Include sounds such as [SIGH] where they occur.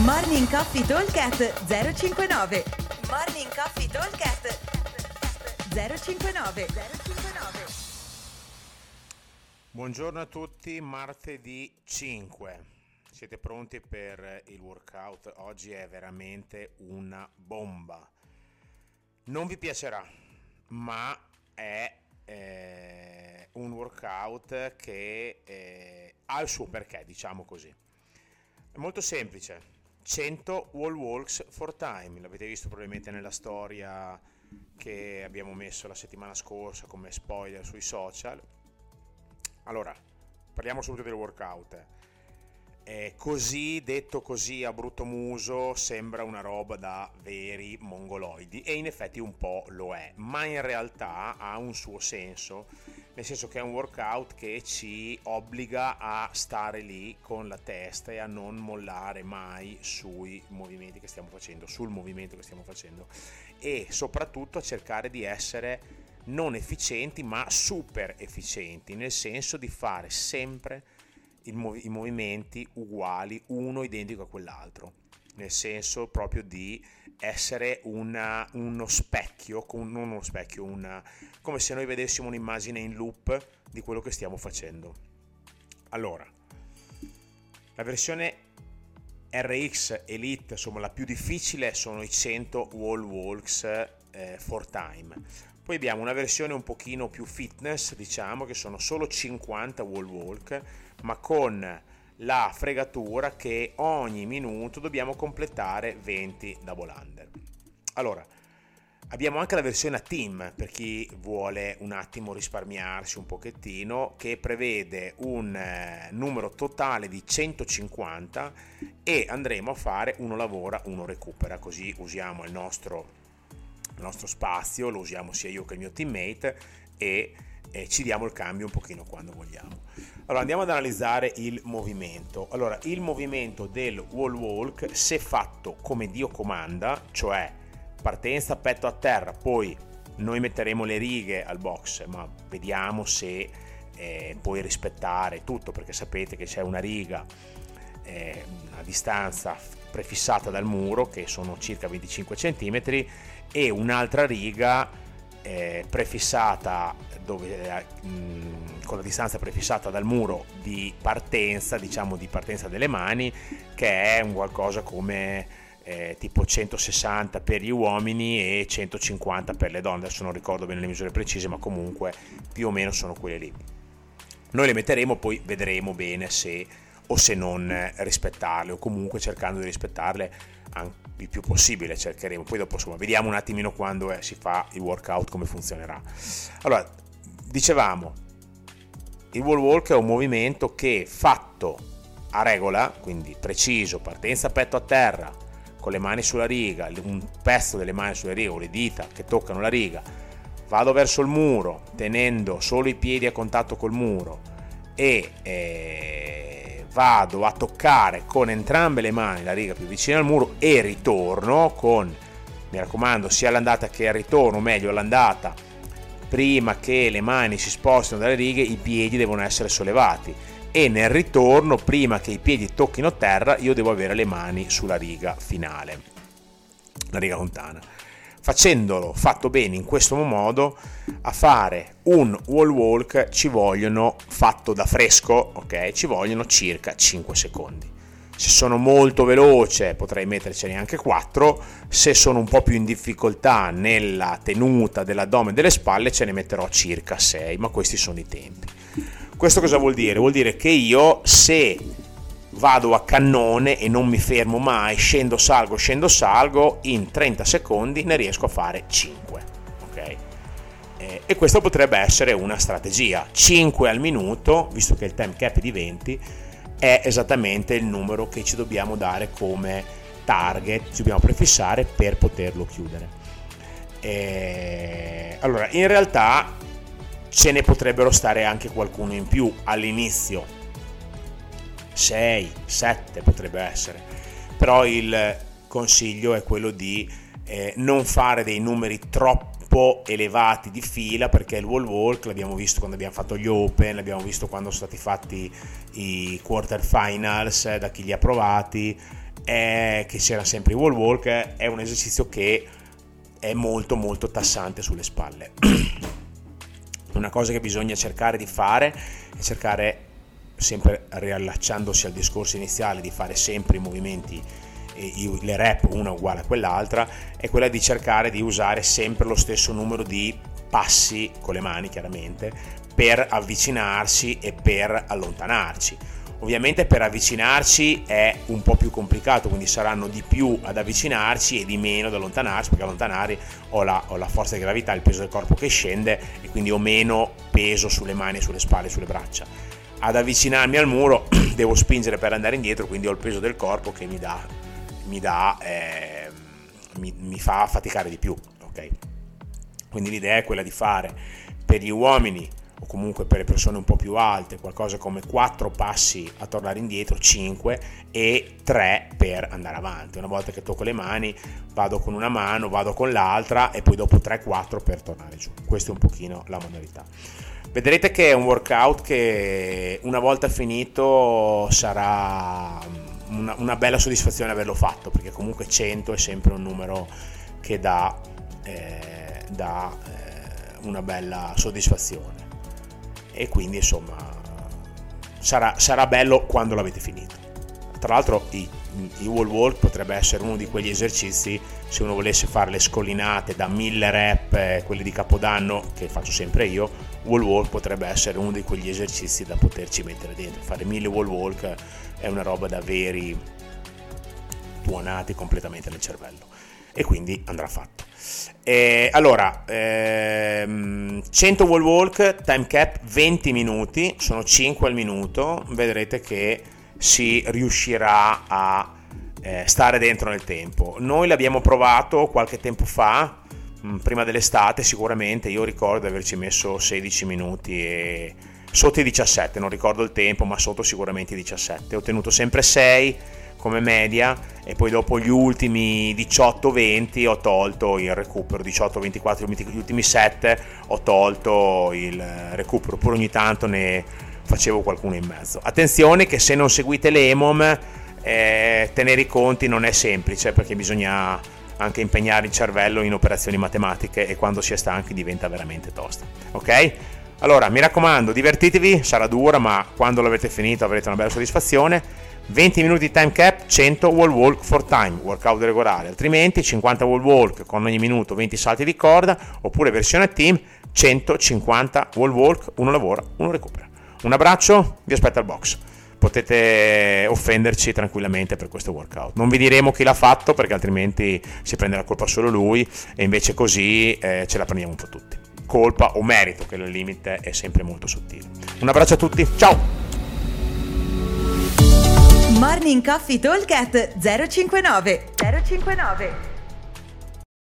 Morning Coffee Talkcast 059 Morning Coffee Talkcast 059 059 Buongiorno a tutti, martedì 5. Siete pronti per il workout? Oggi è veramente una bomba. Non vi piacerà, ma è eh, un workout che eh, ha il suo perché, diciamo così. È molto semplice. 100 wall walks for time, l'avete visto probabilmente nella storia che abbiamo messo la settimana scorsa come spoiler sui social. Allora, parliamo subito del workout. Eh, così detto così a brutto muso sembra una roba da veri mongoloidi e in effetti un po' lo è, ma in realtà ha un suo senso, nel senso che è un workout che ci obbliga a stare lì con la testa e a non mollare mai sui movimenti che stiamo facendo, sul movimento che stiamo facendo. E soprattutto a cercare di essere non efficienti ma super efficienti, nel senso di fare sempre i movimenti uguali, uno identico a quell'altro, nel senso proprio di essere una, uno specchio, non uno specchio, una, come se noi vedessimo un'immagine in loop di quello che stiamo facendo. Allora, la versione RX Elite, insomma la più difficile sono i 100 wall walks eh, for time. Poi abbiamo una versione un pochino più fitness, diciamo che sono solo 50 wall walk ma con la fregatura che ogni minuto dobbiamo completare 20 double under. Allora, abbiamo anche la versione a team per chi vuole un attimo risparmiarsi un pochettino che prevede un eh, numero totale di 150 e andremo a fare uno lavora, uno recupera, così usiamo il nostro, il nostro spazio, lo usiamo sia io che il mio teammate e e ci diamo il cambio un pochino quando vogliamo. Allora andiamo ad analizzare il movimento. Allora, il movimento del wall walk, se fatto come Dio comanda, cioè partenza petto a terra, poi noi metteremo le righe al box, ma vediamo se eh, puoi rispettare tutto, perché sapete che c'è una riga eh, a distanza prefissata dal muro, che sono circa 25 cm, e un'altra riga eh, prefissata dove, eh, mh, con la distanza prefissata dal muro di partenza, diciamo di partenza delle mani, che è un qualcosa come eh, tipo 160 per gli uomini e 150 per le donne. Adesso non ricordo bene le misure precise, ma comunque più o meno sono quelle lì. Noi le metteremo, poi vedremo bene se o se non rispettarle o comunque cercando di rispettarle il più possibile cercheremo. Poi dopo insomma vediamo un attimino quando è, si fa il workout come funzionerà. Allora dicevamo, il wall walk è un movimento che fatto a regola, quindi preciso, partenza petto a terra, con le mani sulla riga, un pezzo delle mani sulla riga o le dita che toccano la riga, vado verso il muro tenendo solo i piedi a contatto col muro e eh, vado a toccare con entrambe le mani la riga più vicina al muro e ritorno con, mi raccomando, sia all'andata che al ritorno, meglio all'andata, prima che le mani si spostino dalle righe i piedi devono essere sollevati e nel ritorno prima che i piedi tocchino terra io devo avere le mani sulla riga finale, la riga lontana. Facendolo fatto bene in questo modo, a fare un wall walk ci vogliono, fatto da fresco, ok? Ci vogliono circa 5 secondi. Se sono molto veloce potrei mettercene anche 4, se sono un po' più in difficoltà nella tenuta dell'addome e delle spalle ce ne metterò circa 6, ma questi sono i tempi. Questo cosa vuol dire? Vuol dire che io se vado a cannone e non mi fermo mai, scendo, salgo, scendo, salgo, in 30 secondi ne riesco a fare 5. Ok? Eh, e questa potrebbe essere una strategia. 5 al minuto, visto che il time cap è di 20, è esattamente il numero che ci dobbiamo dare come target, ci dobbiamo prefissare per poterlo chiudere. E... Allora, in realtà ce ne potrebbero stare anche qualcuno in più all'inizio, 6, 7 potrebbe essere, però il consiglio è quello di eh, non fare dei numeri troppo elevati di fila perché il wall walk l'abbiamo visto quando abbiamo fatto gli open, l'abbiamo visto quando sono stati fatti i quarter finals eh, da chi li ha provati è, che c'era sempre il wall walk, è un esercizio che è molto molto tassante sulle spalle. [CLEARS THROAT] Una cosa che bisogna cercare di fare è cercare, sempre riallacciandosi al discorso iniziale, di fare sempre i movimenti le rep una uguale a quell'altra è quella di cercare di usare sempre lo stesso numero di passi con le mani chiaramente per avvicinarsi e per allontanarci Ovviamente per avvicinarci è un po' più complicato, quindi saranno di più ad avvicinarci e di meno ad allontanarsi, perché allontanare ho la, ho la forza di gravità, il peso del corpo che scende e quindi ho meno peso sulle mani, sulle spalle, sulle braccia. Ad avvicinarmi al muro [CLEARS THROAT] devo spingere per andare indietro, quindi ho il peso del corpo che mi dà, mi, dà, eh, mi, mi fa faticare di più. Okay? Quindi l'idea è quella di fare per gli uomini o comunque per le persone un po' più alte, qualcosa come 4 passi a tornare indietro, 5 e 3 per andare avanti. Una volta che tocco le mani vado con una mano, vado con l'altra e poi dopo 3-4 per tornare giù. Questa è un pochino la modalità. Vedrete che è un workout che una volta finito sarà una, una bella soddisfazione averlo fatto, perché comunque 100 è sempre un numero che dà, eh, dà eh, una bella soddisfazione e quindi insomma sarà, sarà bello quando l'avete finito. Tra l'altro i, i wall walk potrebbe essere uno di quegli esercizi se uno volesse fare le scollinate da 1000 rep, eh, quelli di capodanno che faccio sempre io, wall walk potrebbe essere uno di quegli esercizi da poterci mettere dentro. Fare 1000 wall walk è una roba da veri tuonati completamente nel cervello e quindi andrà fatto. Eh, allora, ehm, 100 wall walk, time cap 20 minuti, sono 5 al minuto, vedrete che si riuscirà a eh, stare dentro nel tempo. Noi l'abbiamo provato qualche tempo fa, prima dell'estate sicuramente, io ricordo di averci messo 16 minuti e sotto i 17, non ricordo il tempo, ma sotto sicuramente i 17. Ho tenuto sempre 6 come media e poi dopo gli ultimi 18-20 ho tolto il recupero, 18-24 gli ultimi 7 ho tolto il recupero, pure ogni tanto ne facevo qualcuno in mezzo. Attenzione che se non seguite l'EMOM eh, tenere i conti non è semplice perché bisogna anche impegnare il cervello in operazioni matematiche e quando si è stanchi diventa veramente tosta. Ok? Allora, mi raccomando, divertitevi, sarà dura, ma quando l'avete finito avrete una bella soddisfazione 20 minuti di time cap, 100 wall walk for time, workout regolare, altrimenti 50 wall walk con ogni minuto 20 salti di corda, oppure versione team 150 wall walk, uno lavora, uno recupera. Un abbraccio, vi aspetto al box. Potete offenderci tranquillamente per questo workout. Non vi diremo chi l'ha fatto perché altrimenti si prende la colpa solo lui e invece così eh, ce la prendiamo un po' tutti. Colpa o merito, che il limite è sempre molto sottile. Un abbraccio a tutti, ciao! Morning Coffee Talk 059 059